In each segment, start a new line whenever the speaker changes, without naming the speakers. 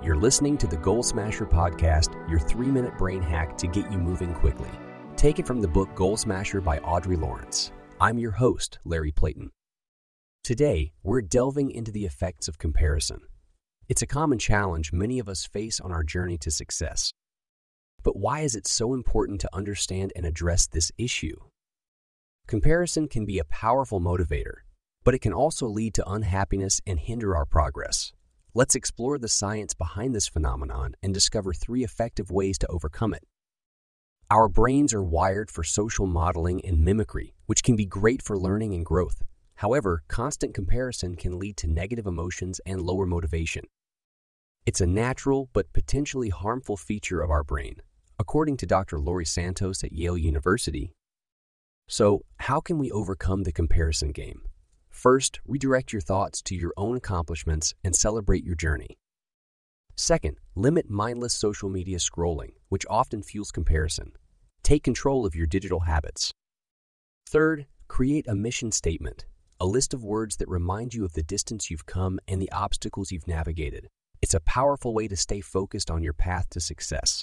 You're listening to the Goal Smasher Podcast, your three minute brain hack to get you moving quickly. Take it from the book Goal Smasher by Audrey Lawrence. I'm your host, Larry Playton. Today, we're delving into the effects of comparison. It's a common challenge many of us face on our journey to success. But why is it so important to understand and address this issue? Comparison can be a powerful motivator, but it can also lead to unhappiness and hinder our progress. Let's explore the science behind this phenomenon and discover three effective ways to overcome it. Our brains are wired for social modeling and mimicry, which can be great for learning and growth. However, constant comparison can lead to negative emotions and lower motivation. It's a natural but potentially harmful feature of our brain, according to Dr. Laurie Santos at Yale University. So, how can we overcome the comparison game? First, redirect your thoughts to your own accomplishments and celebrate your journey. Second, limit mindless social media scrolling, which often fuels comparison. Take control of your digital habits. Third, create a mission statement, a list of words that remind you of the distance you've come and the obstacles you've navigated. It's a powerful way to stay focused on your path to success.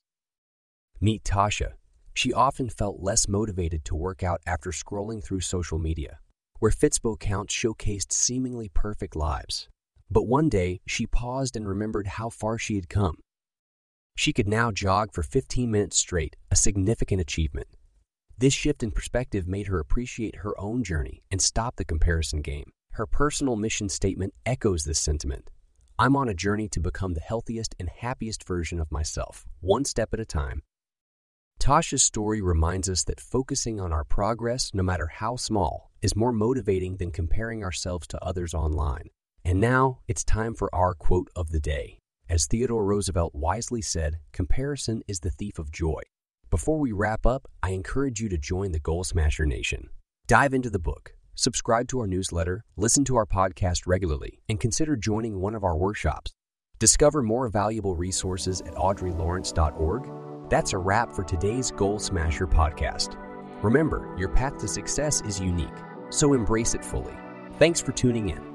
Meet Tasha. She often felt less motivated to work out after scrolling through social media where fitspo accounts showcased seemingly perfect lives. But one day, she paused and remembered how far she had come. She could now jog for 15 minutes straight, a significant achievement. This shift in perspective made her appreciate her own journey and stop the comparison game. Her personal mission statement echoes this sentiment. I'm on a journey to become the healthiest and happiest version of myself, one step at a time. Tasha's story reminds us that focusing on our progress, no matter how small, is more motivating than comparing ourselves to others online. And now it's time for our quote of the day. As Theodore Roosevelt wisely said, comparison is the thief of joy. Before we wrap up, I encourage you to join the Goal Smasher Nation. Dive into the book, subscribe to our newsletter, listen to our podcast regularly, and consider joining one of our workshops. Discover more valuable resources at audreylawrence.org. That's a wrap for today's Goal Smasher podcast. Remember, your path to success is unique so embrace it fully. Thanks for tuning in.